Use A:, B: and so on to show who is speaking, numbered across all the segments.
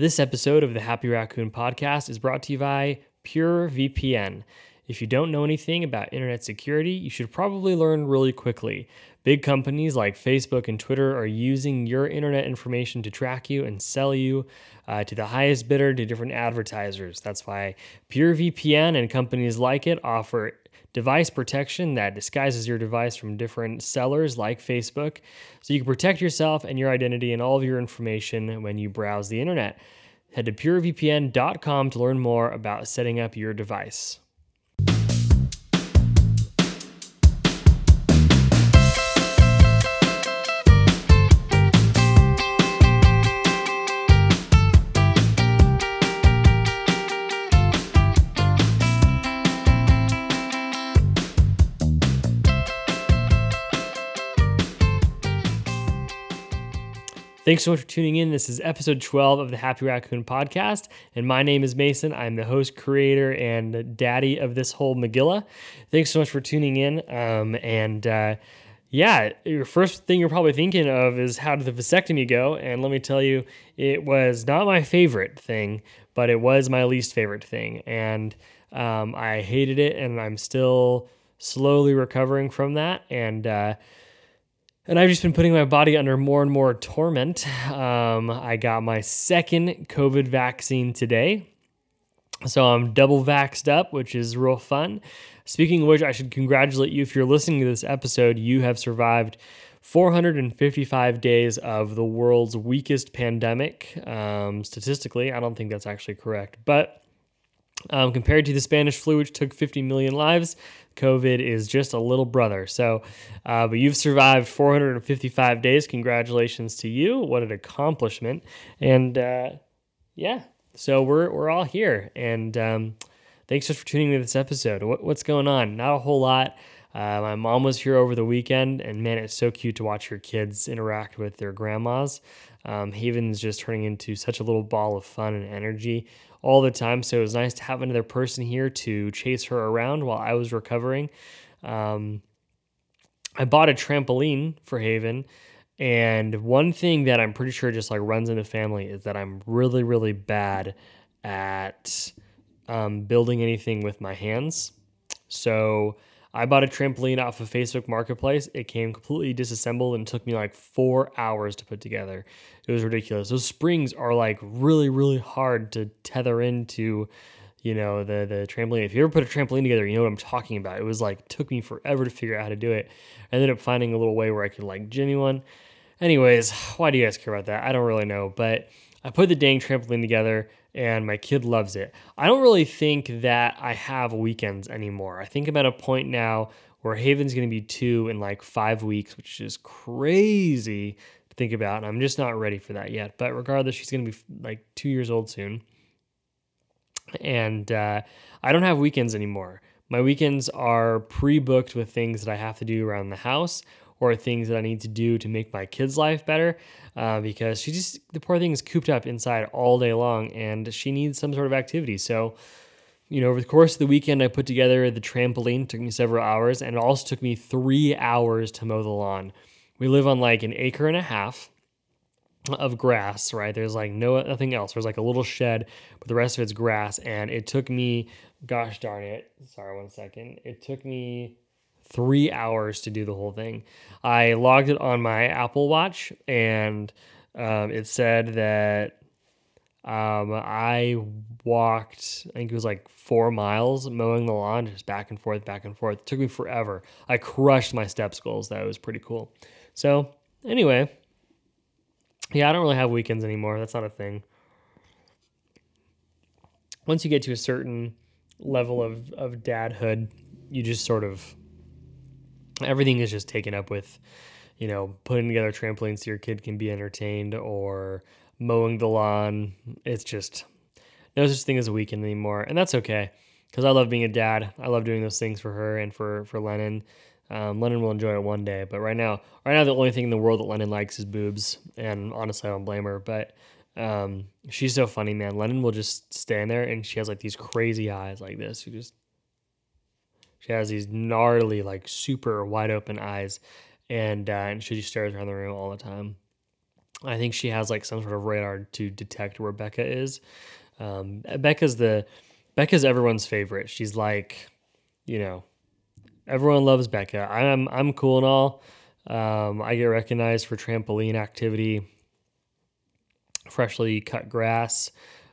A: This episode of the Happy Raccoon podcast is brought to you by PureVPN. If you don't know anything about internet security, you should probably learn really quickly. Big companies like Facebook and Twitter are using your internet information to track you and sell you uh, to the highest bidder to different advertisers. That's why PureVPN and companies like it offer device protection that disguises your device from different sellers like Facebook. So you can protect yourself and your identity and all of your information when you browse the internet. Head to purevpn.com to learn more about setting up your device. Thanks so much for tuning in. This is episode 12 of the Happy Raccoon podcast. And my name is Mason. I'm the host, creator, and daddy of this whole Megillah. Thanks so much for tuning in. Um, and uh, yeah, your first thing you're probably thinking of is how did the vasectomy go? And let me tell you, it was not my favorite thing, but it was my least favorite thing. And um, I hated it, and I'm still slowly recovering from that. And, uh, and I've just been putting my body under more and more torment. Um, I got my second COVID vaccine today. So I'm double vaxxed up, which is real fun. Speaking of which, I should congratulate you if you're listening to this episode. You have survived 455 days of the world's weakest pandemic. Um, statistically, I don't think that's actually correct, but um, compared to the Spanish flu, which took 50 million lives, COVID is just a little brother. So, uh, but you've survived 455 days. Congratulations to you. What an accomplishment. And uh, yeah, so we're, we're all here. And um, thanks just for tuning into this episode. What, what's going on? Not a whole lot. Uh, my mom was here over the weekend, and man, it's so cute to watch her kids interact with their grandmas. Um, Haven's just turning into such a little ball of fun and energy all the time. So it was nice to have another person here to chase her around while I was recovering. Um, I bought a trampoline for Haven. And one thing that I'm pretty sure just like runs in the family is that I'm really, really bad at um, building anything with my hands. So I bought a trampoline off of Facebook Marketplace. It came completely disassembled and took me like four hours to put together. It was ridiculous. Those springs are like really, really hard to tether into, you know, the the trampoline. If you ever put a trampoline together, you know what I'm talking about. It was like took me forever to figure out how to do it. I ended up finding a little way where I could like jimmy one. Anyways, why do you guys care about that? I don't really know, but I put the dang trampoline together and my kid loves it. I don't really think that I have weekends anymore. I think I'm at a point now where Haven's going to be two in like five weeks, which is crazy to think about. And I'm just not ready for that yet. But regardless, she's going to be like two years old soon. And uh, I don't have weekends anymore. My weekends are pre booked with things that I have to do around the house or things that I need to do to make my kid's life better uh, because she just, the poor thing is cooped up inside all day long and she needs some sort of activity. So, you know, over the course of the weekend, I put together the trampoline, took me several hours, and it also took me three hours to mow the lawn. We live on like an acre and a half of grass, right? There's like no nothing else. There's like a little shed, but the rest of it's grass. And it took me, gosh darn it. Sorry, one second. It took me three hours to do the whole thing. I logged it on my Apple Watch and um, it said that um, I walked, I think it was like four miles mowing the lawn, just back and forth, back and forth. It took me forever. I crushed my steps goals. That was pretty cool. So, anyway, yeah, I don't really have weekends anymore. That's not a thing. Once you get to a certain level of, of dadhood, you just sort of everything is just taken up with, you know, putting together trampolines so your kid can be entertained or mowing the lawn. It's just no such thing as a weekend anymore, and that's okay because I love being a dad. I love doing those things for her and for for Lennon. Um, Lennon will enjoy it one day, but right now, right now, the only thing in the world that Lennon likes is boobs, and honestly, I don't blame her. But um, she's so funny, man. Lennon will just stand there, and she has like these crazy eyes like this. She just she has these gnarly, like super wide open eyes, and uh, and she just stares around the room all the time. I think she has like some sort of radar to detect where Becca is. Um, Becca's the Becca's everyone's favorite. She's like, you know, everyone loves Becca. I'm I'm cool and all. Um, I get recognized for trampoline activity, freshly cut grass,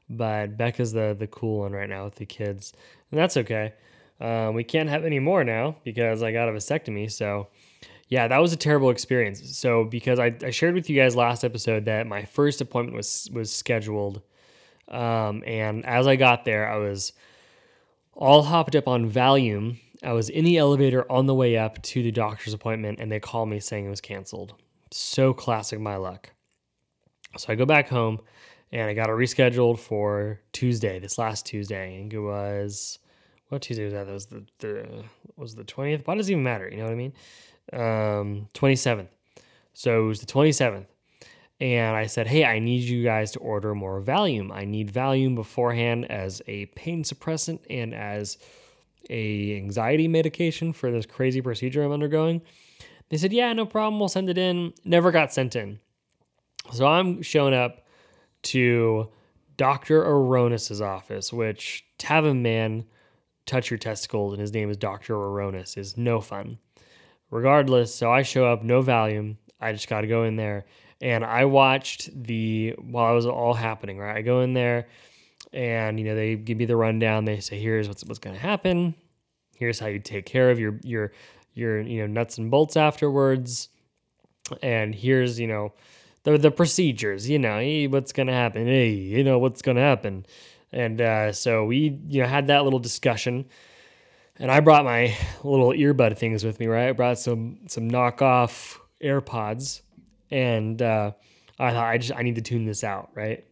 A: but Becca's the the cool one right now with the kids, and that's okay. Um, we can't have any more now because I got a vasectomy. So, yeah, that was a terrible experience. So, because I, I shared with you guys last episode that my first appointment was was scheduled, um, and as I got there, I was all hopped up on Valium. I was in the elevator on the way up to the doctor's appointment, and they called me saying it was canceled. So classic my luck. So I go back home, and I got it rescheduled for Tuesday, this last Tuesday. Think it was what Tuesday was that? That was the, the was the twentieth. Why does it even matter? You know what I mean? Um, twenty seventh. So it was the twenty seventh, and I said, "Hey, I need you guys to order more Valium. I need Valium beforehand as a pain suppressant and as a anxiety medication for this crazy procedure I'm undergoing." They said, "Yeah, no problem. We'll send it in." Never got sent in. So I'm showing up to Dr. Aronis's office, which a man touch your testicles and his name is Dr. Aronis is no fun. Regardless, so I show up, no Valium. I just got to go in there. And I watched the, while it was all happening, right? I go in there and, you know, they give me the rundown. They say, here's what's, what's going to happen. Here's how you take care of your, your, your, you know, nuts and bolts afterwards. And here's, you know, the, the procedures, you know, hey, what's going to happen. Hey, you know, what's going to happen. And uh, so we, you know, had that little discussion. And I brought my little earbud things with me, right? I brought some some knockoff AirPods, and uh, I thought I just I need to tune this out, right?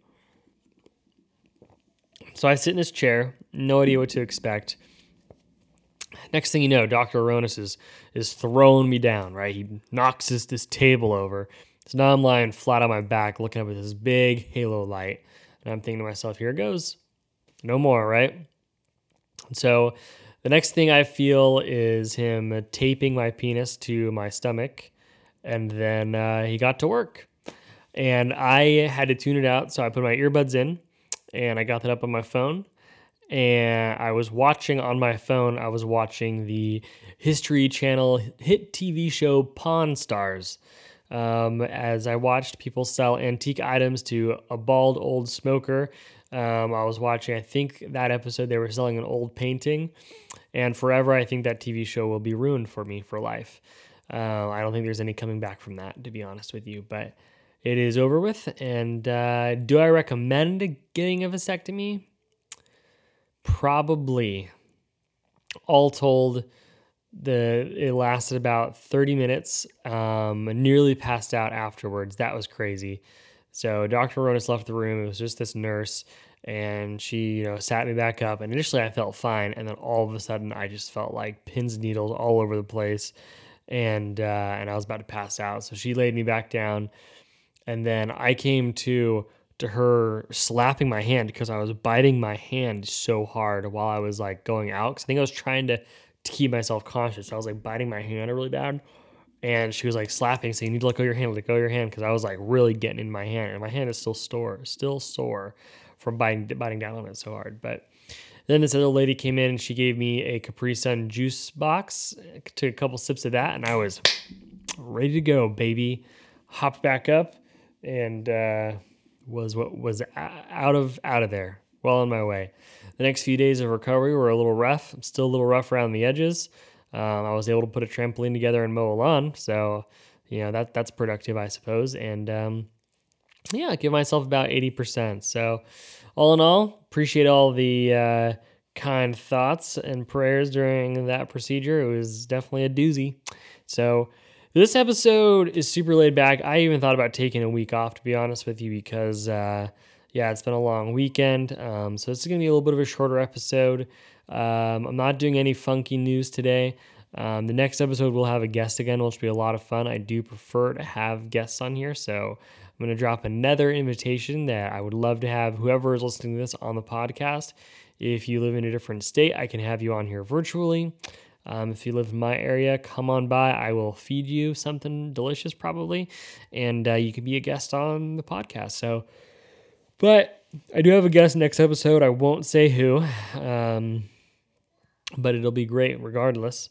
A: So I sit in this chair, no idea what to expect. Next thing you know, Dr. Aronis is is throwing me down, right? He knocks this this table over. So now I'm lying flat on my back, looking up at this big halo light, and I'm thinking to myself, "Here it goes no more, right? So the next thing I feel is him taping my penis to my stomach, and then uh, he got to work. And I had to tune it out, so I put my earbuds in, and I got that up on my phone. And I was watching on my phone, I was watching the History Channel hit TV show Pawn Stars. Um, as I watched people sell antique items to a bald old smoker um, I was watching, I think that episode they were selling an old painting, and forever I think that TV show will be ruined for me for life. Uh, I don't think there's any coming back from that, to be honest with you, but it is over with. And uh, do I recommend getting a vasectomy? Probably. All told, the it lasted about 30 minutes. Um, nearly passed out afterwards. That was crazy. So Dr. Ronis left the room. It was just this nurse, and she, you know, sat me back up. And initially, I felt fine, and then all of a sudden, I just felt like pins and needles all over the place, and uh, and I was about to pass out. So she laid me back down, and then I came to to her slapping my hand because I was biting my hand so hard while I was like going out. Because I think I was trying to, to keep myself conscious. So I was like biting my hand really bad and she was like slapping, saying, "You need to let go of your hand, let go of your hand," because I was like really getting in my hand, and my hand is still sore, still sore from biting biting down on it so hard. But then this other lady came in and she gave me a Capri Sun juice box, took a couple sips of that, and I was ready to go, baby. Hopped back up and uh, was what was out of out of there, well on my way. The next few days of recovery were a little rough. I'm still a little rough around the edges. Um, I was able to put a trampoline together and mow a lawn, so you know that that's productive, I suppose. And um, yeah, give myself about eighty percent. So all in all, appreciate all the uh, kind thoughts and prayers during that procedure. It was definitely a doozy. So this episode is super laid back. I even thought about taking a week off, to be honest with you, because uh, yeah, it's been a long weekend. Um, so this is gonna be a little bit of a shorter episode. Um, I'm not doing any funky news today. Um, the next episode we'll have a guest again, which will be a lot of fun. I do prefer to have guests on here, so I'm going to drop another invitation that I would love to have whoever is listening to this on the podcast. If you live in a different state, I can have you on here virtually. Um, if you live in my area, come on by. I will feed you something delicious, probably, and uh, you can be a guest on the podcast. So, but I do have a guest next episode. I won't say who, um, but it'll be great regardless.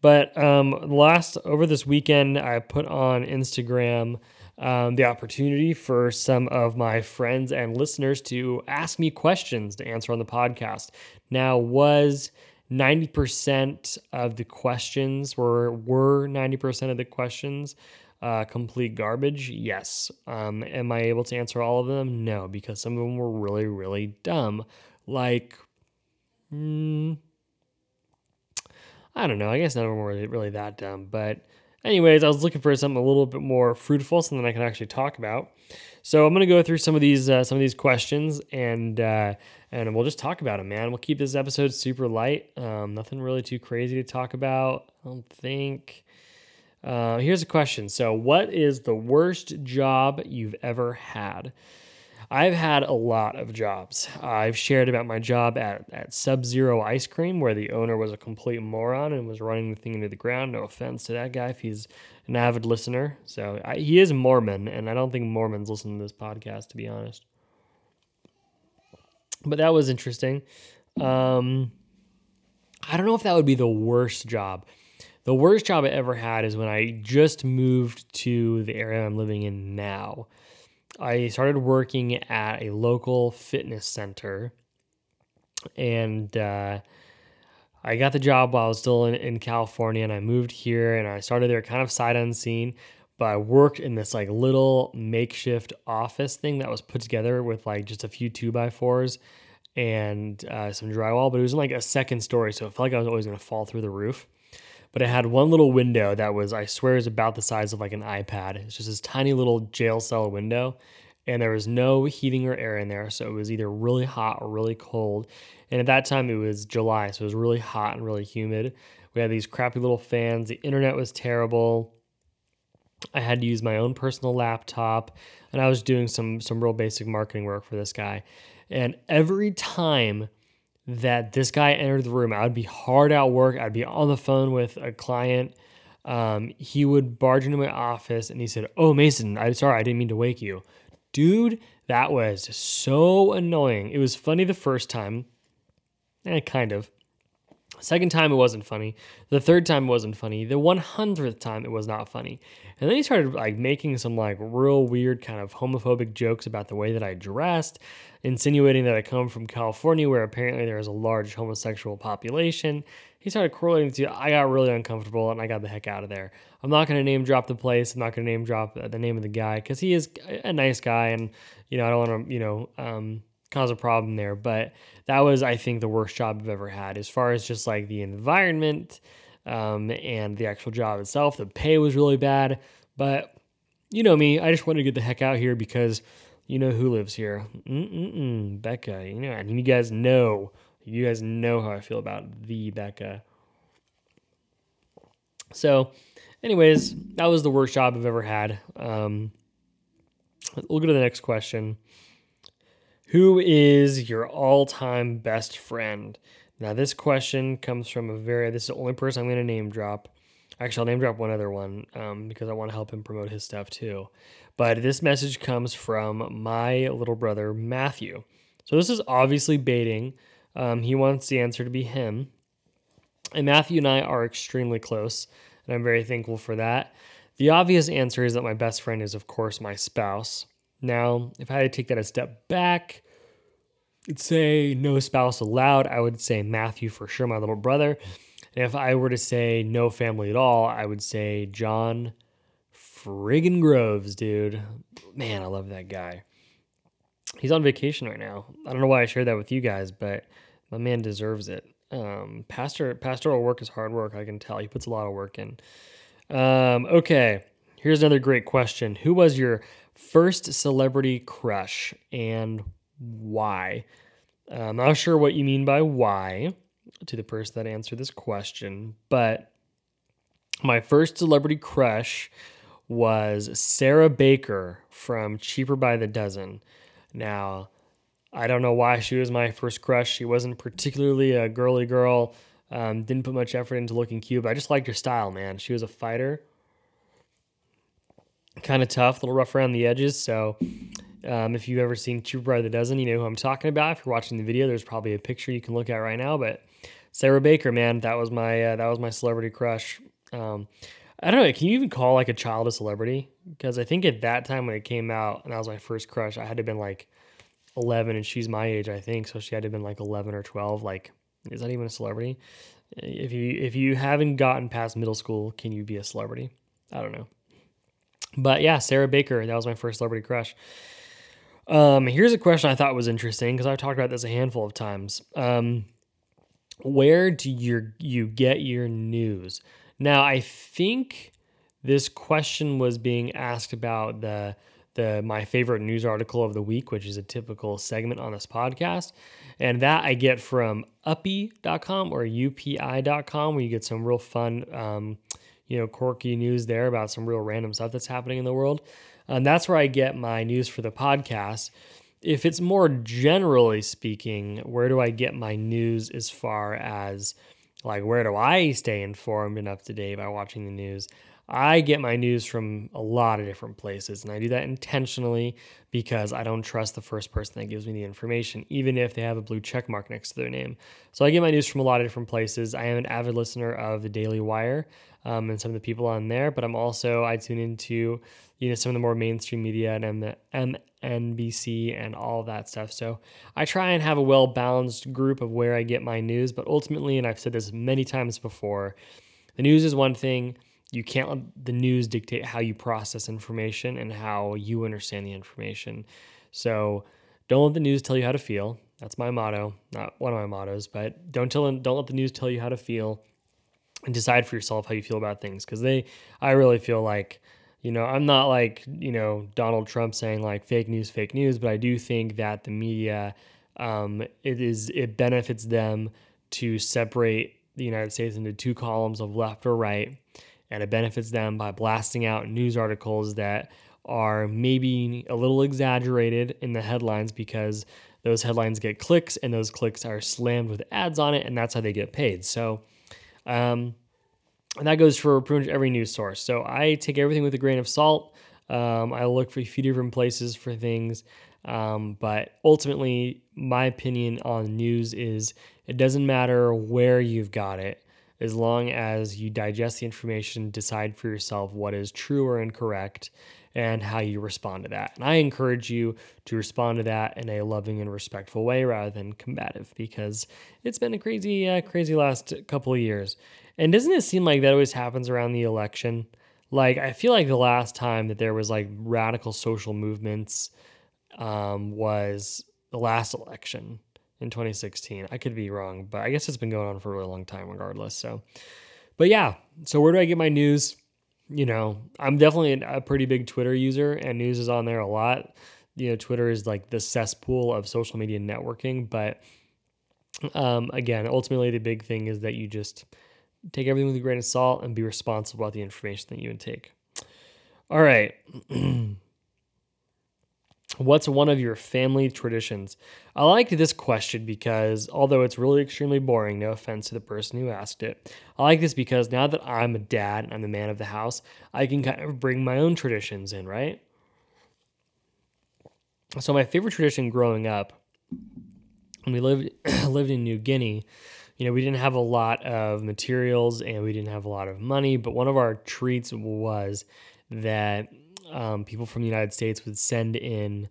A: But um, last over this weekend, I put on Instagram um, the opportunity for some of my friends and listeners to ask me questions to answer on the podcast. Now, was 90% of the questions were were 90% of the questions uh, complete garbage? Yes. Um, am I able to answer all of them? No, because some of them were really, really dumb. Like, mm, I don't know. I guess none of them were really, really that dumb. But, anyways, I was looking for something a little bit more fruitful, something I can actually talk about. So I'm gonna go through some of these uh, some of these questions and uh, and we'll just talk about them, man. We'll keep this episode super light. Um, nothing really too crazy to talk about. I don't think. Uh, here's a question. So, what is the worst job you've ever had? I've had a lot of jobs. I've shared about my job at, at Sub Zero Ice Cream, where the owner was a complete moron and was running the thing into the ground. No offense to that guy if he's an avid listener. So I, he is Mormon, and I don't think Mormons listen to this podcast, to be honest. But that was interesting. Um, I don't know if that would be the worst job. The worst job I ever had is when I just moved to the area I'm living in now. I started working at a local fitness center and uh, I got the job while I was still in, in California and I moved here and I started there kind of sight unseen. But I worked in this like little makeshift office thing that was put together with like just a few two by fours and uh, some drywall, but it was in like a second story, so it felt like I was always gonna fall through the roof but it had one little window that was, I swear, is about the size of like an iPad. It's just this tiny little jail cell window, and there was no heating or air in there, so it was either really hot or really cold. And at that time, it was July, so it was really hot and really humid. We had these crappy little fans. The internet was terrible. I had to use my own personal laptop, and I was doing some some real basic marketing work for this guy. And every time that this guy entered the room. I would be hard at work. I'd be on the phone with a client. Um, he would barge into my office and he said, "Oh, Mason, I'm sorry, I didn't mean to wake you." Dude, that was so annoying. It was funny the first time, eh, kind of. Second time it wasn't funny. The third time it wasn't funny. The 100th time it was not funny. And then he started like making some like real weird kind of homophobic jokes about the way that I dressed, insinuating that I come from California where apparently there is a large homosexual population. He started correlating to I got really uncomfortable and I got the heck out of there. I'm not going to name drop the place. I'm not going to name drop the name of the guy cuz he is a nice guy and you know, I don't want to, you know, um, cause a problem there. But that was, I think, the worst job I've ever had as far as just like the environment um, and the actual job itself. The pay was really bad, but you know me, I just wanted to get the heck out here because you know who lives here. Mm-mm-mm, Becca. You know, and you guys know, you guys know how I feel about the Becca. So, anyways, that was the worst job I've ever had. Um, we'll go to the next question. Who is your all time best friend? Now, this question comes from a very, this is the only person I'm going to name drop. Actually, I'll name drop one other one um, because I want to help him promote his stuff too. But this message comes from my little brother, Matthew. So this is obviously baiting. Um, he wants the answer to be him. And Matthew and I are extremely close, and I'm very thankful for that. The obvious answer is that my best friend is, of course, my spouse. Now, if I had to take that a step back, Say no spouse allowed. I would say Matthew for sure, my little brother. And if I were to say no family at all, I would say John friggin' Groves, dude. Man, I love that guy. He's on vacation right now. I don't know why I shared that with you guys, but my man deserves it. Um, pastor pastoral work is hard work. I can tell he puts a lot of work in. Um, okay, here's another great question. Who was your first celebrity crush and why? I'm not sure what you mean by why to the person that answered this question, but my first celebrity crush was Sarah Baker from Cheaper by the Dozen. Now, I don't know why she was my first crush. She wasn't particularly a girly girl. Um, didn't put much effort into looking cute, but I just liked her style, man. She was a fighter, kind of tough, a little rough around the edges. So um, if you've ever seen Cheaper by the Dozen, you know who I'm talking about. If you're watching the video, there's probably a picture you can look at right now. But Sarah Baker, man, that was my uh, that was my celebrity crush. Um, I don't know. Can you even call like a child a celebrity? Because I think at that time when it came out and that was my first crush, I had to have been like 11 and she's my age, I think. So she had to have been like 11 or 12. Like, is that even a celebrity? If you if you haven't gotten past middle school, can you be a celebrity? I don't know. But yeah, Sarah Baker, that was my first celebrity crush. Um, here's a question I thought was interesting because I've talked about this a handful of times. Um, where do you you get your news? Now, I think this question was being asked about the the my favorite news article of the week, which is a typical segment on this podcast. And that I get from uppy.com or upi.com, where you get some real fun, um, you know, quirky news there about some real random stuff that's happening in the world. And that's where I get my news for the podcast. If it's more generally speaking, where do I get my news as far as like where do I stay informed and up to date by watching the news? I get my news from a lot of different places, and I do that intentionally because I don't trust the first person that gives me the information, even if they have a blue check mark next to their name. So I get my news from a lot of different places. I am an avid listener of the Daily Wire um, and some of the people on there, but I'm also I tune into you know some of the more mainstream media and M- MNBC and all that stuff. So I try and have a well balanced group of where I get my news, but ultimately, and I've said this many times before, the news is one thing you can't let the news dictate how you process information and how you understand the information. So don't let the news tell you how to feel. That's my motto, not one of my mottos, but don't tell don't let the news tell you how to feel and decide for yourself how you feel about things because they I really feel like you know, I'm not like, you know, Donald Trump saying like fake news, fake news, but I do think that the media um, it is it benefits them to separate the United States into two columns of left or right and it benefits them by blasting out news articles that are maybe a little exaggerated in the headlines because those headlines get clicks and those clicks are slammed with ads on it and that's how they get paid. So um, and that goes for pretty much every news source. So i take everything with a grain of salt. Um, i look for a few different places for things. Um, but ultimately my opinion on news is it doesn't matter where you've got it as long as you digest the information, decide for yourself what is true or incorrect, and how you respond to that. And I encourage you to respond to that in a loving and respectful way rather than combative because it's been a crazy, uh, crazy last couple of years. And doesn't it seem like that always happens around the election? Like, I feel like the last time that there was like radical social movements um, was the last election in 2016. I could be wrong, but I guess it's been going on for a really long time regardless. So, but yeah, so where do I get my news? You know, I'm definitely a pretty big Twitter user and news is on there a lot. You know, Twitter is like the cesspool of social media networking, but um, again, ultimately the big thing is that you just take everything with a grain of salt and be responsible about the information that you intake. All right. What's one of your family traditions? I like this question because although it's really extremely boring, no offense to the person who asked it, I like this because now that I'm a dad and I'm the man of the house, I can kind of bring my own traditions in, right? So my favorite tradition growing up, when we lived lived in New Guinea, you know, we didn't have a lot of materials and we didn't have a lot of money, but one of our treats was that um, people from the United States would send in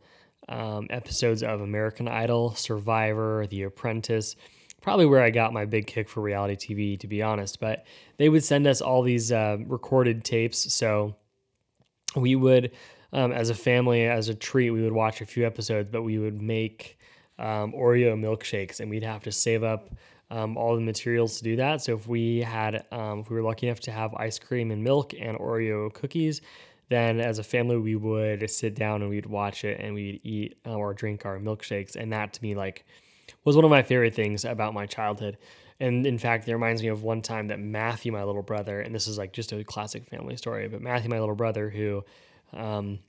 A: um, episodes of American Idol, Survivor, The Apprentice. Probably where I got my big kick for reality TV, to be honest. But they would send us all these uh, recorded tapes. So we would, um, as a family, as a treat, we would watch a few episodes, but we would make um, Oreo milkshakes and we'd have to save up um, all the materials to do that. So if we had, um, if we were lucky enough to have ice cream and milk and Oreo cookies, then as a family we would sit down and we'd watch it and we'd eat or drink our milkshakes. And that to me like was one of my favorite things about my childhood. And in fact it reminds me of one time that matthew my little brother and this is like just a classic family story but matthew my little brother who um,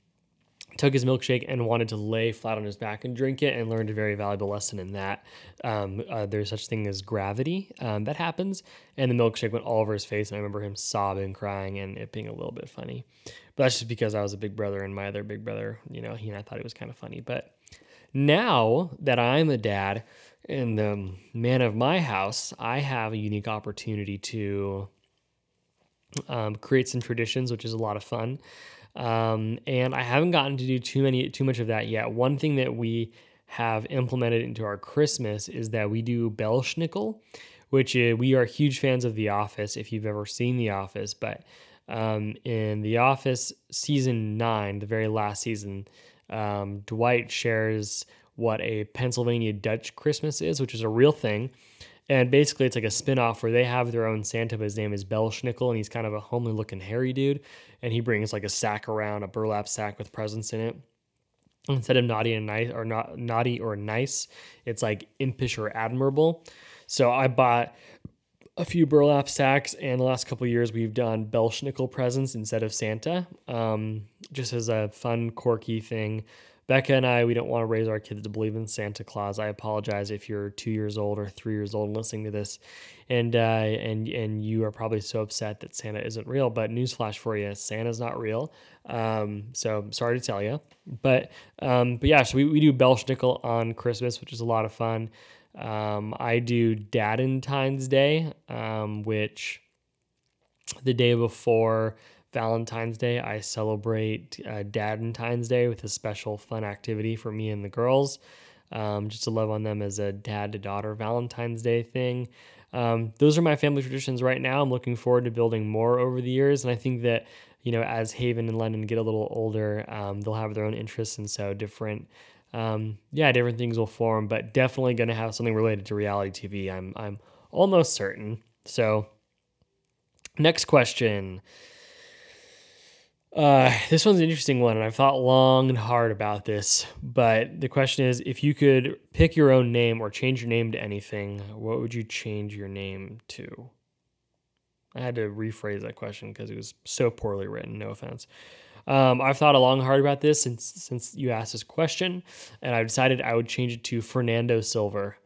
A: took his milkshake and wanted to lay flat on his back and drink it and learned a very valuable lesson in that um, uh, there's such thing as gravity um, that happens. And the milkshake went all over his face and i remember him sobbing crying and it being a little bit funny. But that's just because i was a big brother and my other big brother you know he and i thought it was kind of funny. But now that i'm a dad and the man of my house i have a unique opportunity to um, create some traditions which is a lot of fun um, and I haven't gotten to do too many too much of that yet. One thing that we have implemented into our Christmas is that we do Belsnickel, which is, we are huge fans of The Office. If you've ever seen The Office, but um, in The Office season nine, the very last season, um, Dwight shares what a Pennsylvania Dutch Christmas is, which is a real thing. And basically, it's like a spin-off where they have their own Santa, but his name is Belsnickel, and he's kind of a homely looking hairy dude. And he brings like a sack around, a burlap sack with presents in it. Instead of naughty and nice or not naughty or nice, it's like impish or admirable. So I bought a few burlap sacks, and the last couple years we've done Belsnickel presents instead of Santa, um, just as a fun, quirky thing Becca and I, we don't want to raise our kids to believe in Santa Claus. I apologize if you're two years old or three years old listening to this, and uh, and and you are probably so upset that Santa isn't real. But newsflash for you: Santa's not real. Um, so sorry to tell you. But um, but yeah, so we, we do Belsnickel on Christmas, which is a lot of fun. Um, I do Dadentine's Day, um, which the day before Valentine's Day, I celebrate uh, Dadentine's Day with a special fun activity for me and the girls, um, just to love on them as a dad to daughter Valentine's Day thing. Um, those are my family traditions right now. I'm looking forward to building more over the years, and I think that you know as Haven and Lennon get a little older, um, they'll have their own interests, and so different. Um, yeah, different things will form, but definitely going to have something related to reality TV. I'm I'm almost certain. So, next question. Uh, this one's an interesting one, and I've thought long and hard about this. But the question is if you could pick your own name or change your name to anything, what would you change your name to? I had to rephrase that question because it was so poorly written. No offense. Um, I've thought a long hard about this since since you asked this question, and I decided I would change it to Fernando Silver.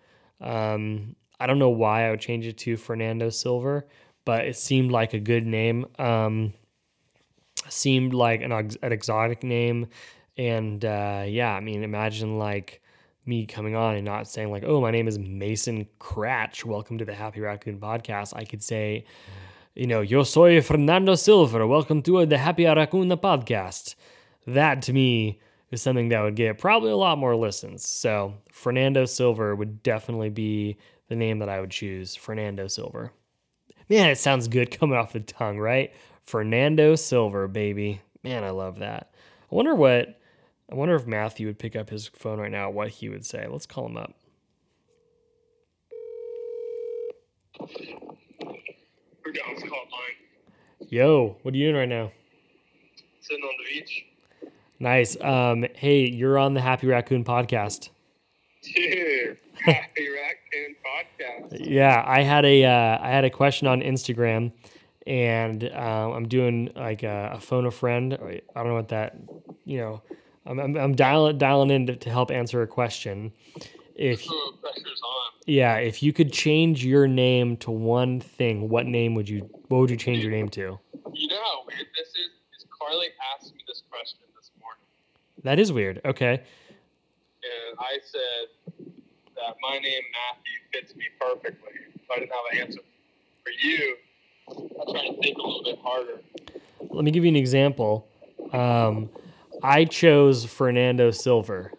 A: Um, I don't know why I would change it to Fernando Silver, but it seemed like a good name. Um, seemed like an, an exotic name. And uh, yeah, I mean, imagine like me coming on and not saying like, "Oh, my name is Mason Cratch. Welcome to the Happy Raccoon podcast." I could say, you know, "Yo soy Fernando Silver. Welcome to the Happy Raccoon podcast." That to me is something that would get probably a lot more listens. So Fernando Silver would definitely be the name that I would choose. Fernando Silver. Man, it sounds good coming off the tongue, right? Fernando Silver, baby. Man, I love that. I wonder what I wonder if Matthew would pick up his phone right now, what he would say. Let's call him up. Yo, what are you doing right now?
B: Sitting on the beach.
A: Nice. Um, hey, you're on the Happy Raccoon podcast.
B: Dude, Happy Raccoon podcast.
A: Yeah, I had a uh, I had a question on Instagram and um, I'm doing like a, a, phone a friend. I don't know what that, you know, I'm, I'm, I'm dialing dialing in to, to, help answer a question. If yeah, if you could change your name to one thing, what name would you? What would you change your name to?
B: You know this is. Is Carly asked me this question this morning.
A: That is weird. Okay.
B: And I said that my name Matthew fits me perfectly, so I didn't have an answer for you I try to think a little bit harder.
A: Let me give you an example. Um, I chose Fernando Silver.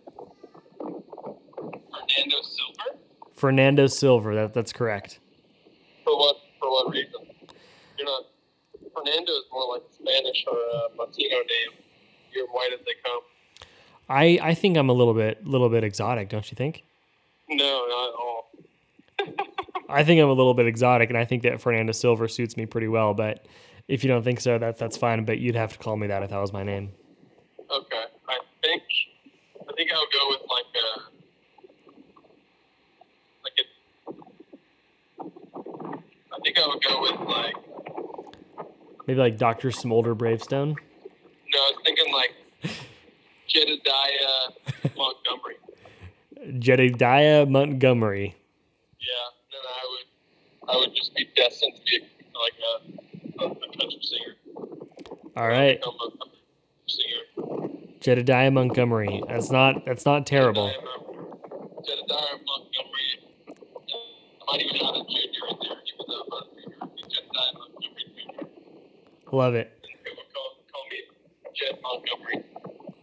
B: Fernando Silver.
A: Fernando Silver. That that's correct.
B: For what? For what reason? You're not. Fernando is more like Spanish or a Latino name. You're white as they come.
A: I I think I'm a little bit little bit exotic, don't you think?
B: No, not at all.
A: I think I'm a little bit exotic, and I think that Fernando Silver suits me pretty well. But if you don't think so, that that's fine. But you'd have to call me that if that was my name.
B: Okay, I think I think I'll go with like a like a. I think I would go with like
A: maybe like Doctor Smolder Bravestone.
B: No, I was thinking like Jedediah Montgomery.
A: Jedediah Montgomery.
B: Yeah, then I would I would just be destined to be like a, a, a country singer.
A: All right,
B: Become a, a singer.
A: Jedediah Montgomery. That's not that's not terrible.
B: Jedediah, Jedediah Montgomery. I might even have a junior in there, even though I'm a junior. Jedediah Montgomery Jr.
A: Love it.
B: Call, call me Jed Montgomery.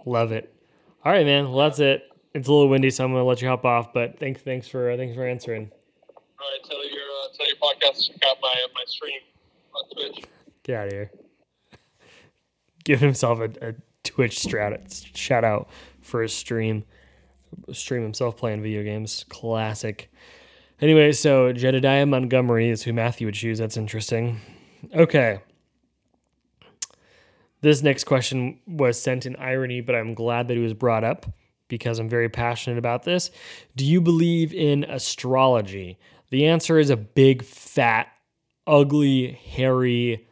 A: Love it. All right, man. Well, that's it. It's a little windy, so I'm gonna let you hop off. But thanks, thanks for thanks for answering.
B: All right, tell your uh, tell your podcast to check out my uh, my stream on Twitch.
A: Get out of here. Give himself a, a Twitch strat, shout out for his stream. Stream himself playing video games. Classic. Anyway, so Jedediah Montgomery is who Matthew would choose. That's interesting. Okay. This next question was sent in irony, but I'm glad that it was brought up because I'm very passionate about this. Do you believe in astrology? The answer is a big, fat, ugly, hairy,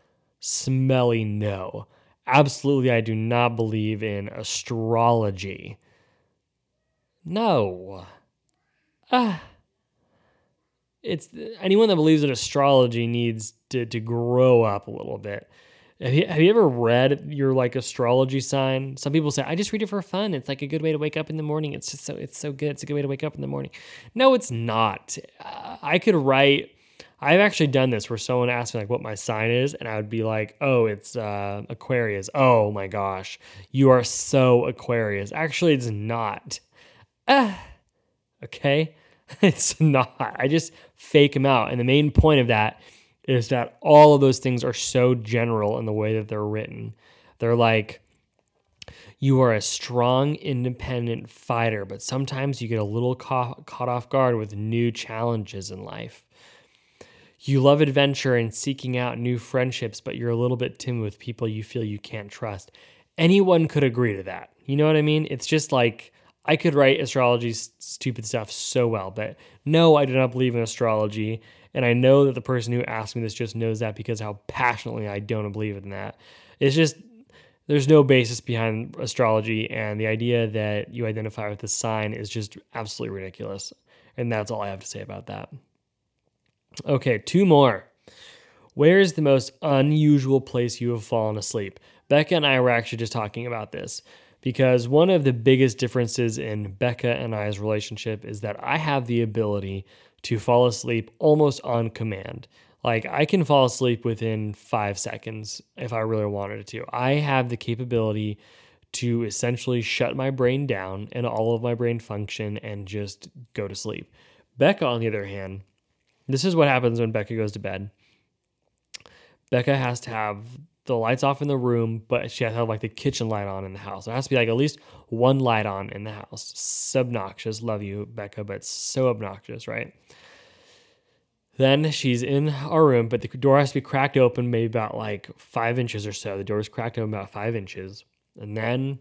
A: smelly no. Absolutely, I do not believe in astrology. No. Ah. It's anyone that believes in astrology needs to, to grow up a little bit. Have you, have you ever read your like astrology sign? Some people say, I just read it for fun. It's like a good way to wake up in the morning. It's just so it's so good. It's a good way to wake up in the morning. No, it's not. I could write I've actually done this where someone asked me like what my sign is, and I would be like, "Oh, it's uh, Aquarius." Oh my gosh, you are so Aquarius. Actually, it's not. Ah, okay, it's not. I just fake them out, and the main point of that is that all of those things are so general in the way that they're written. They're like, you are a strong, independent fighter, but sometimes you get a little caught, caught off guard with new challenges in life. You love adventure and seeking out new friendships, but you're a little bit timid with people you feel you can't trust. Anyone could agree to that. You know what I mean? It's just like I could write astrology stupid stuff so well, but no, I do not believe in astrology. And I know that the person who asked me this just knows that because how passionately I don't believe in that. It's just there's no basis behind astrology, and the idea that you identify with the sign is just absolutely ridiculous. And that's all I have to say about that. Okay, two more. Where is the most unusual place you have fallen asleep? Becca and I were actually just talking about this because one of the biggest differences in Becca and I's relationship is that I have the ability to fall asleep almost on command. Like I can fall asleep within five seconds if I really wanted to. I have the capability to essentially shut my brain down and all of my brain function and just go to sleep. Becca, on the other hand, this is what happens when Becca goes to bed. Becca has to have the lights off in the room, but she has to have like the kitchen light on in the house. There has to be like at least one light on in the house. It's obnoxious. Love you, Becca, but so obnoxious, right? Then she's in our room, but the door has to be cracked open maybe about like five inches or so. The door is cracked open about five inches. And then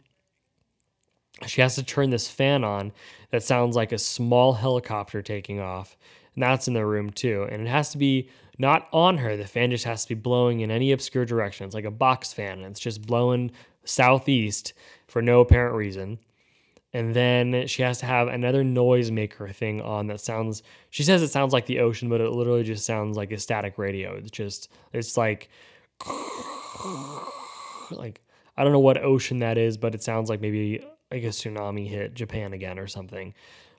A: she has to turn this fan on that sounds like a small helicopter taking off and that's in the room too. And it has to be not on her. The fan just has to be blowing in any obscure direction. It's like a box fan, and it's just blowing southeast for no apparent reason. And then she has to have another noisemaker thing on that sounds. She says it sounds like the ocean, but it literally just sounds like a static radio. It's just it's like like I don't know what ocean that is, but it sounds like maybe like a tsunami hit Japan again or something.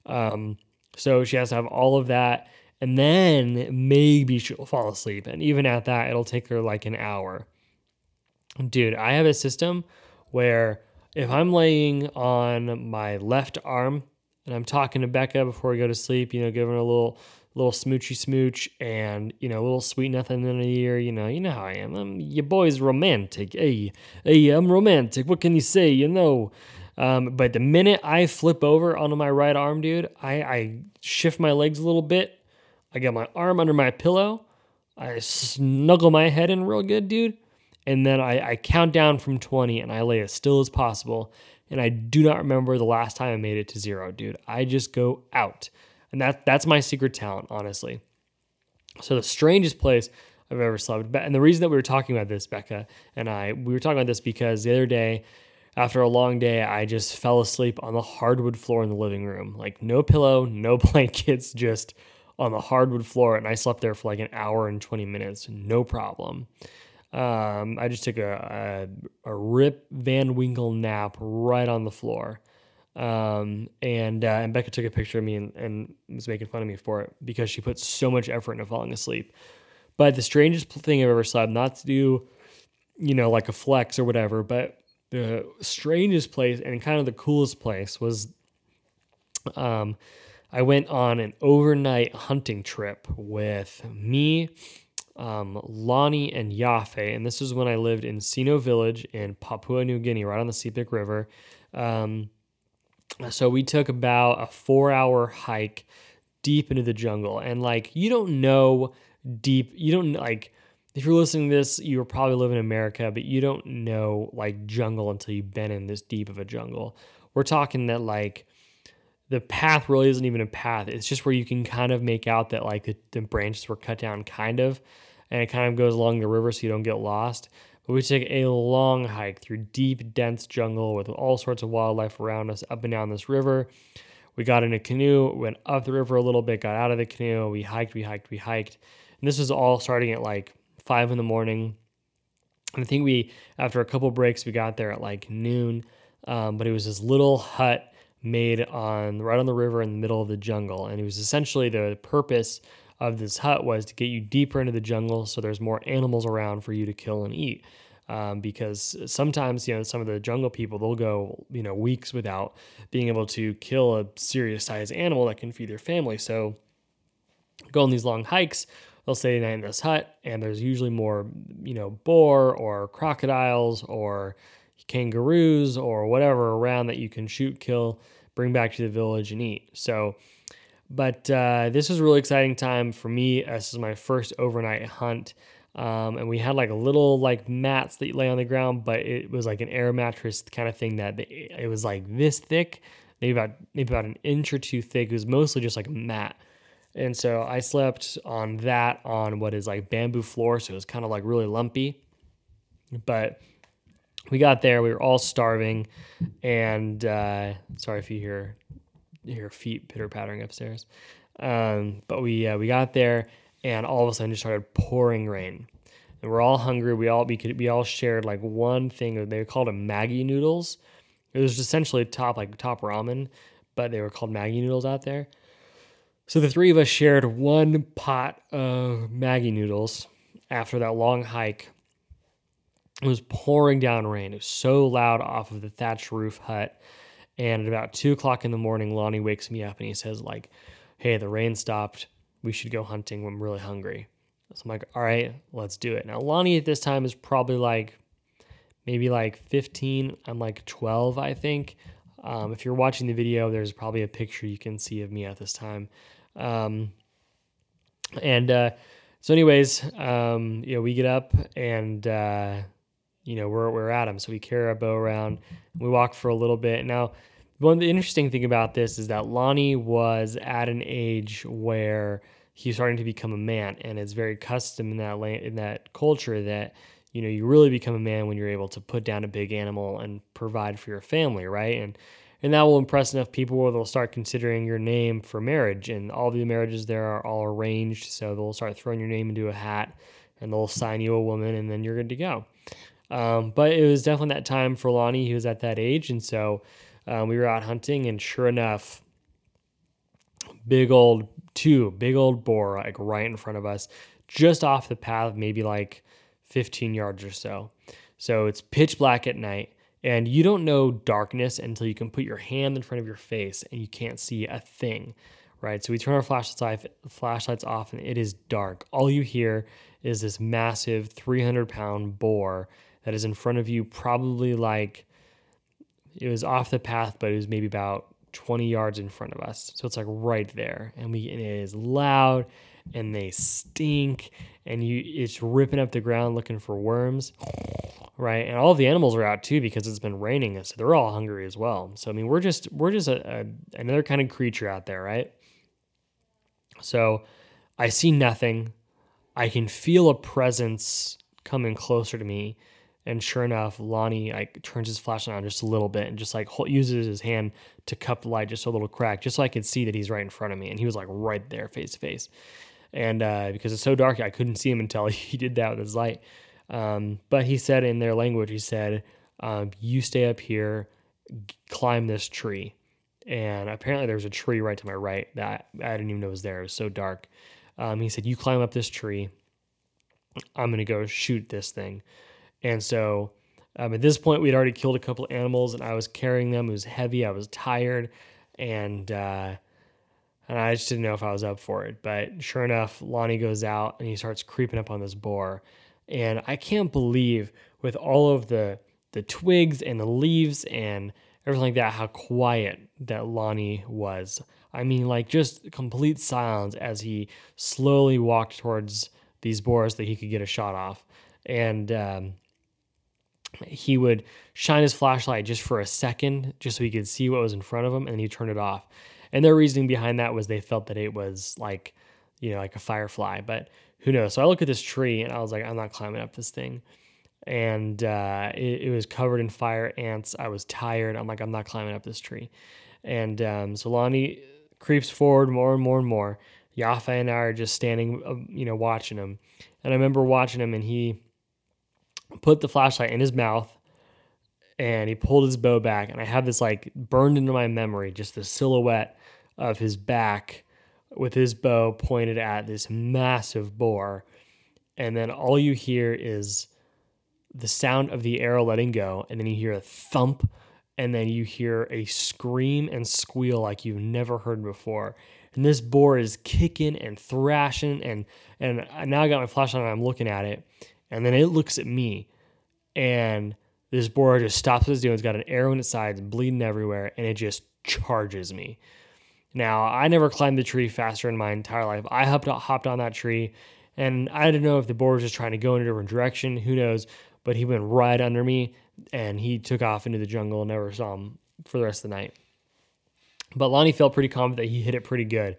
A: Um, so she has to have all of that. And then maybe she'll fall asleep. And even at that, it'll take her like an hour. Dude, I have a system where if I'm laying on my left arm and I'm talking to Becca before we go to sleep, you know, giving her a little little smoochy smooch and you know a little sweet nothing in the ear you know you know how i am I'm, your boy's romantic hey hey i'm romantic what can you say you know um, but the minute I flip over onto my right arm, dude, I, I shift my legs a little bit. I get my arm under my pillow. I snuggle my head in real good, dude. And then I, I count down from 20 and I lay as still as possible. And I do not remember the last time I made it to zero, dude. I just go out. And that that's my secret talent, honestly. So the strangest place I've ever slept. And the reason that we were talking about this, Becca and I, we were talking about this because the other day after a long day, I just fell asleep on the hardwood floor in the living room. Like no pillow, no blankets, just on the hardwood floor. And I slept there for like an hour and 20 minutes, no problem. Um, I just took a, a, a, Rip Van Winkle nap right on the floor. Um, and, uh, and Becca took a picture of me and, and was making fun of me for it because she put so much effort into falling asleep. But the strangest thing I've ever slept, not to do, you know, like a flex or whatever, but the strangest place and kind of the coolest place was um, I went on an overnight hunting trip with me, um, Lonnie, and Yafe. And this is when I lived in Sino Village in Papua New Guinea, right on the Sepik River. Um, so we took about a four hour hike deep into the jungle. And like, you don't know deep, you don't like, if you're listening to this, you probably live in America, but you don't know like jungle until you've been in this deep of a jungle. We're talking that like the path really isn't even a path. It's just where you can kind of make out that like the, the branches were cut down, kind of, and it kind of goes along the river so you don't get lost. But we took a long hike through deep, dense jungle with all sorts of wildlife around us up and down this river. We got in a canoe, went up the river a little bit, got out of the canoe. We hiked, we hiked, we hiked. And this was all starting at like five in the morning. And I think we, after a couple breaks, we got there at like noon. Um, but it was this little hut made on right on the river in the middle of the jungle. And it was essentially the purpose of this hut was to get you deeper into the jungle so there's more animals around for you to kill and eat. Um, because sometimes, you know, some of the jungle people, they'll go, you know, weeks without being able to kill a serious sized animal that can feed their family. So go on these long hikes they'll stay the night in this hut, and there's usually more, you know, boar or crocodiles or kangaroos or whatever around that you can shoot, kill, bring back to the village and eat. So, but uh, this was a really exciting time for me. This is my first overnight hunt. Um, and we had like a little like mats that you lay on the ground, but it was like an air mattress kind of thing that it was like this thick, maybe about maybe about an inch or two thick. It was mostly just like a mat. And so I slept on that on what is like bamboo floor. So it was kind of like really lumpy. But we got there, we were all starving. And uh, sorry if you hear hear feet pitter pattering upstairs. Um, but we uh, we got there and all of a sudden just started pouring rain. And we're all hungry. We all we could we all shared like one thing. They called a Maggi noodles. It was essentially top like top ramen, but they were called Maggi noodles out there. So the three of us shared one pot of Maggi noodles after that long hike. It was pouring down rain. It was so loud off of the thatched roof hut. And at about two o'clock in the morning, Lonnie wakes me up and he says, like, hey, the rain stopped. We should go hunting. I'm really hungry. So I'm like, all right, let's do it. Now, Lonnie at this time is probably like maybe like 15. I'm like 12, I think. Um, if you're watching the video, there's probably a picture you can see of me at this time. Um, and uh, so, anyways, um, you know, we get up and uh, you know we're we're at him. So we carry our bow around. We walk for a little bit. Now, one of the interesting thing about this is that Lonnie was at an age where he's starting to become a man, and it's very custom in that land, in that culture that you know you really become a man when you're able to put down a big animal and provide for your family, right? And and that will impress enough people where they'll start considering your name for marriage. And all the marriages there are all arranged, so they'll start throwing your name into a hat and they'll sign you a woman, and then you're good to go. Um, but it was definitely that time for Lonnie. He was at that age, and so um, we were out hunting, and sure enough, big old two big old boar like right in front of us, just off the path, maybe like 15 yards or so. So it's pitch black at night. And you don't know darkness until you can put your hand in front of your face and you can't see a thing, right? So we turn our flashlights off, flashlights off and it is dark. All you hear is this massive 300 pound boar that is in front of you, probably like it was off the path, but it was maybe about 20 yards in front of us. So it's like right there. And we and it is loud and they stink and you it's ripping up the ground looking for worms right and all the animals are out too because it's been raining so they're all hungry as well so i mean we're just we're just a, a, another kind of creature out there right so i see nothing i can feel a presence coming closer to me And sure enough, Lonnie like turns his flashlight on just a little bit and just like uses his hand to cup the light just a little crack, just so I could see that he's right in front of me. And he was like right there, face to face. And uh, because it's so dark, I couldn't see him until he did that with his light. Um, but he said in their language, he said, um, "You stay up here, climb this tree." And apparently, there was a tree right to my right that I didn't even know was there. It was so dark. Um, he said, "You climb up this tree. I'm gonna go shoot this thing." And so um, at this point, we'd already killed a couple of animals, and I was carrying them. It was heavy. I was tired, and uh, and I just didn't know if I was up for it. But sure enough, Lonnie goes out and he starts creeping up on this boar, and I can't believe with all of the the twigs and the leaves and everything like that how quiet that Lonnie was. I mean, like just complete silence as he slowly walked towards these boars that he could get a shot off, and. Um, he would shine his flashlight just for a second, just so he could see what was in front of him, and then he turned it off. And their reasoning behind that was they felt that it was like, you know, like a firefly, but who knows? So I look at this tree and I was like, I'm not climbing up this thing. And uh, it, it, was covered in fire ants. I was tired. I'm like, I'm not climbing up this tree. And um, so Lonnie creeps forward more and more and more. Yafa and I are just standing, uh, you know, watching him. And I remember watching him, and he put the flashlight in his mouth and he pulled his bow back and i have this like burned into my memory just the silhouette of his back with his bow pointed at this massive boar and then all you hear is the sound of the arrow letting go and then you hear a thump and then you hear a scream and squeal like you've never heard before and this boar is kicking and thrashing and and now i got my flashlight and i'm looking at it and then it looks at me, and this boar just stops what it's doing. It's got an arrow in its side, it's bleeding everywhere, and it just charges me. Now, I never climbed the tree faster in my entire life. I hopped, hopped on that tree, and I don't know if the boar was just trying to go in a different direction. Who knows? But he went right under me, and he took off into the jungle and never saw him for the rest of the night. But Lonnie felt pretty confident that he hit it pretty good.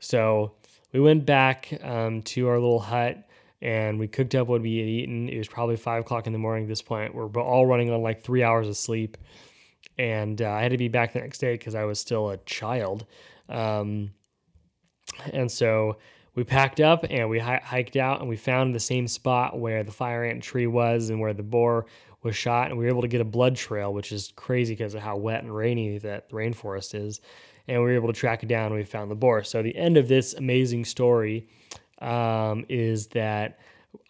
A: So we went back um, to our little hut and we cooked up what we had eaten. It was probably five o'clock in the morning at this point. We're all running on like three hours of sleep, and uh, I had to be back the next day because I was still a child. Um, and so we packed up and we h- hiked out and we found the same spot where the fire ant tree was and where the boar was shot, and we were able to get a blood trail, which is crazy because of how wet and rainy that the rainforest is. And we were able to track it down and we found the boar. So the end of this amazing story um, is that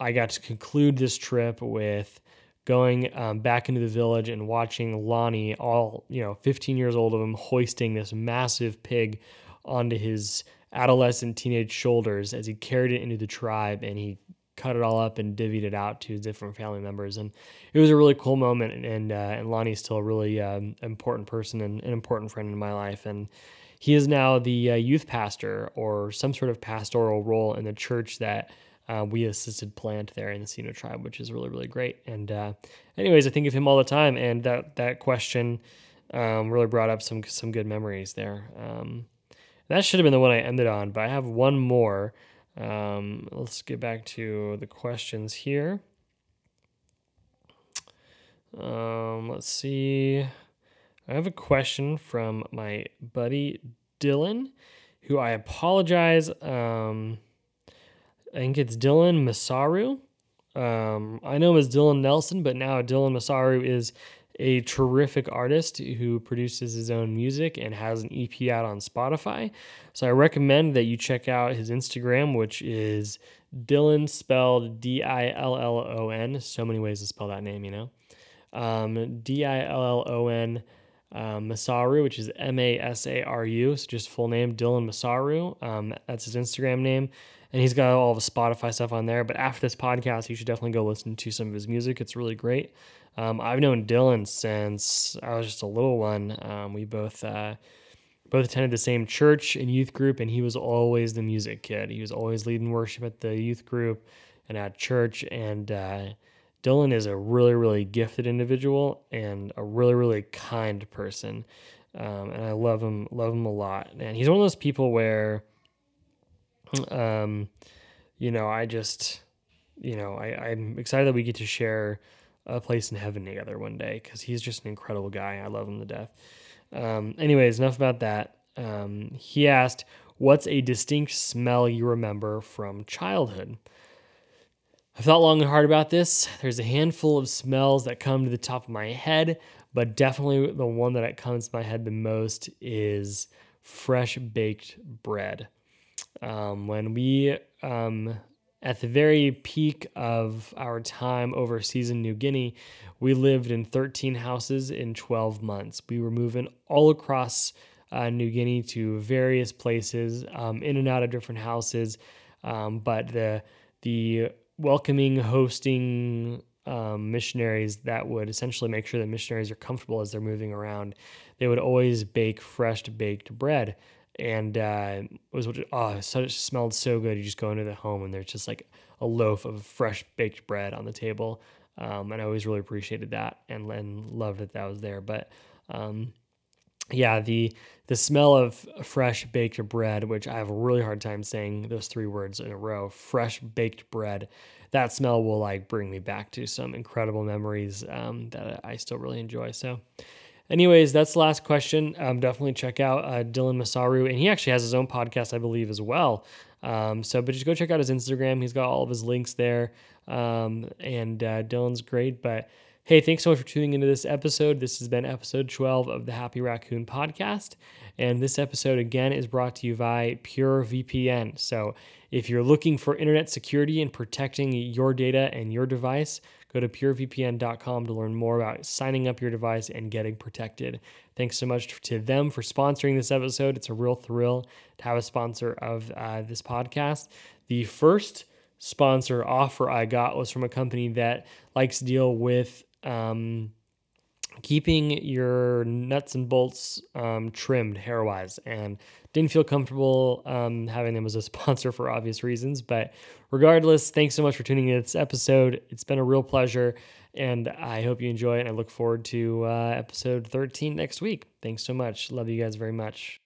A: I got to conclude this trip with going um, back into the village and watching Lonnie, all you know, 15 years old of him, hoisting this massive pig onto his adolescent teenage shoulders as he carried it into the tribe and he cut it all up and divvied it out to different family members. And it was a really cool moment and and, uh, and Lonnie's still a really um, important person and an important friend in my life. And he is now the uh, youth pastor or some sort of pastoral role in the church that uh, we assisted plant there in the Sino tribe, which is really really great. And uh, anyways, I think of him all the time, and that that question um, really brought up some some good memories there. Um, that should have been the one I ended on, but I have one more. Um, let's get back to the questions here. Um, let's see. I have a question from my buddy Dillon, who I apologize. Um, I think it's Dillon Masaru. Um, I know him as Dillon Nelson, but now Dillon Masaru is a terrific artist who produces his own music and has an EP out on Spotify. So I recommend that you check out his Instagram, which is Dillon spelled D I L L O N. So many ways to spell that name, you know. Um, D I L L O N um, Masaru, which is M A S A R U. So just full name, Dillon Masaru. Um, that's his Instagram name. And he's got all the Spotify stuff on there. But after this podcast, you should definitely go listen to some of his music. It's really great. Um, I've known Dillon since I was just a little one. Um, we both uh, both attended the same church and youth group, and he was always the music kid. He was always leading worship at the youth group and at church. And uh, Dillon is a really, really gifted individual and a really, really kind person. Um, and I love him, love him a lot. And he's one of those people where, um, you know, I just, you know, I, I'm excited that we get to share a place in heaven together one day because he's just an incredible guy. I love him to death. Um, anyways, enough about that. Um, he asked, What's a distinct smell you remember from childhood? I've thought long and hard about this. There's a handful of smells that come to the top of my head, but definitely the one that comes to my head the most is fresh baked bread. Um, when we, um, at the very peak of our time overseas in New Guinea, we lived in 13 houses in 12 months. We were moving all across uh, New Guinea to various places, um, in and out of different houses. Um, but the the welcoming, hosting um, missionaries that would essentially make sure that missionaries are comfortable as they're moving around. They would always bake fresh baked bread, and uh, it was oh, it smelled so good. You just go into the home and there's just like a loaf of fresh baked bread on the table, um, and I always really appreciated that and, and loved that that was there. But um, yeah, the the smell of fresh baked bread, which I have a really hard time saying those three words in a row, fresh baked bread. That smell will like bring me back to some incredible memories um, that I still really enjoy. So, anyways, that's the last question. Um, definitely check out uh, Dillon Masaru, and he actually has his own podcast, I believe, as well. Um, so, but just go check out his Instagram. He's got all of his links there, um, and uh, Dillon's great. But Hey, thanks so much for tuning into this episode. This has been episode 12 of the Happy Raccoon podcast. And this episode, again, is brought to you by PureVPN. So if you're looking for internet security and protecting your data and your device, go to purevpn.com to learn more about signing up your device and getting protected. Thanks so much to them for sponsoring this episode. It's a real thrill to have a sponsor of uh, this podcast. The first sponsor offer I got was from a company that likes to deal with um, keeping your nuts and bolts um, trimmed hair wise and didn't feel comfortable um, having them as a sponsor for obvious reasons but regardless thanks so much for tuning in to this episode. It's been a real pleasure and i hope you enjoy it and i look forward to uh, episode 13 next week. Thanks so much. Love you guys very much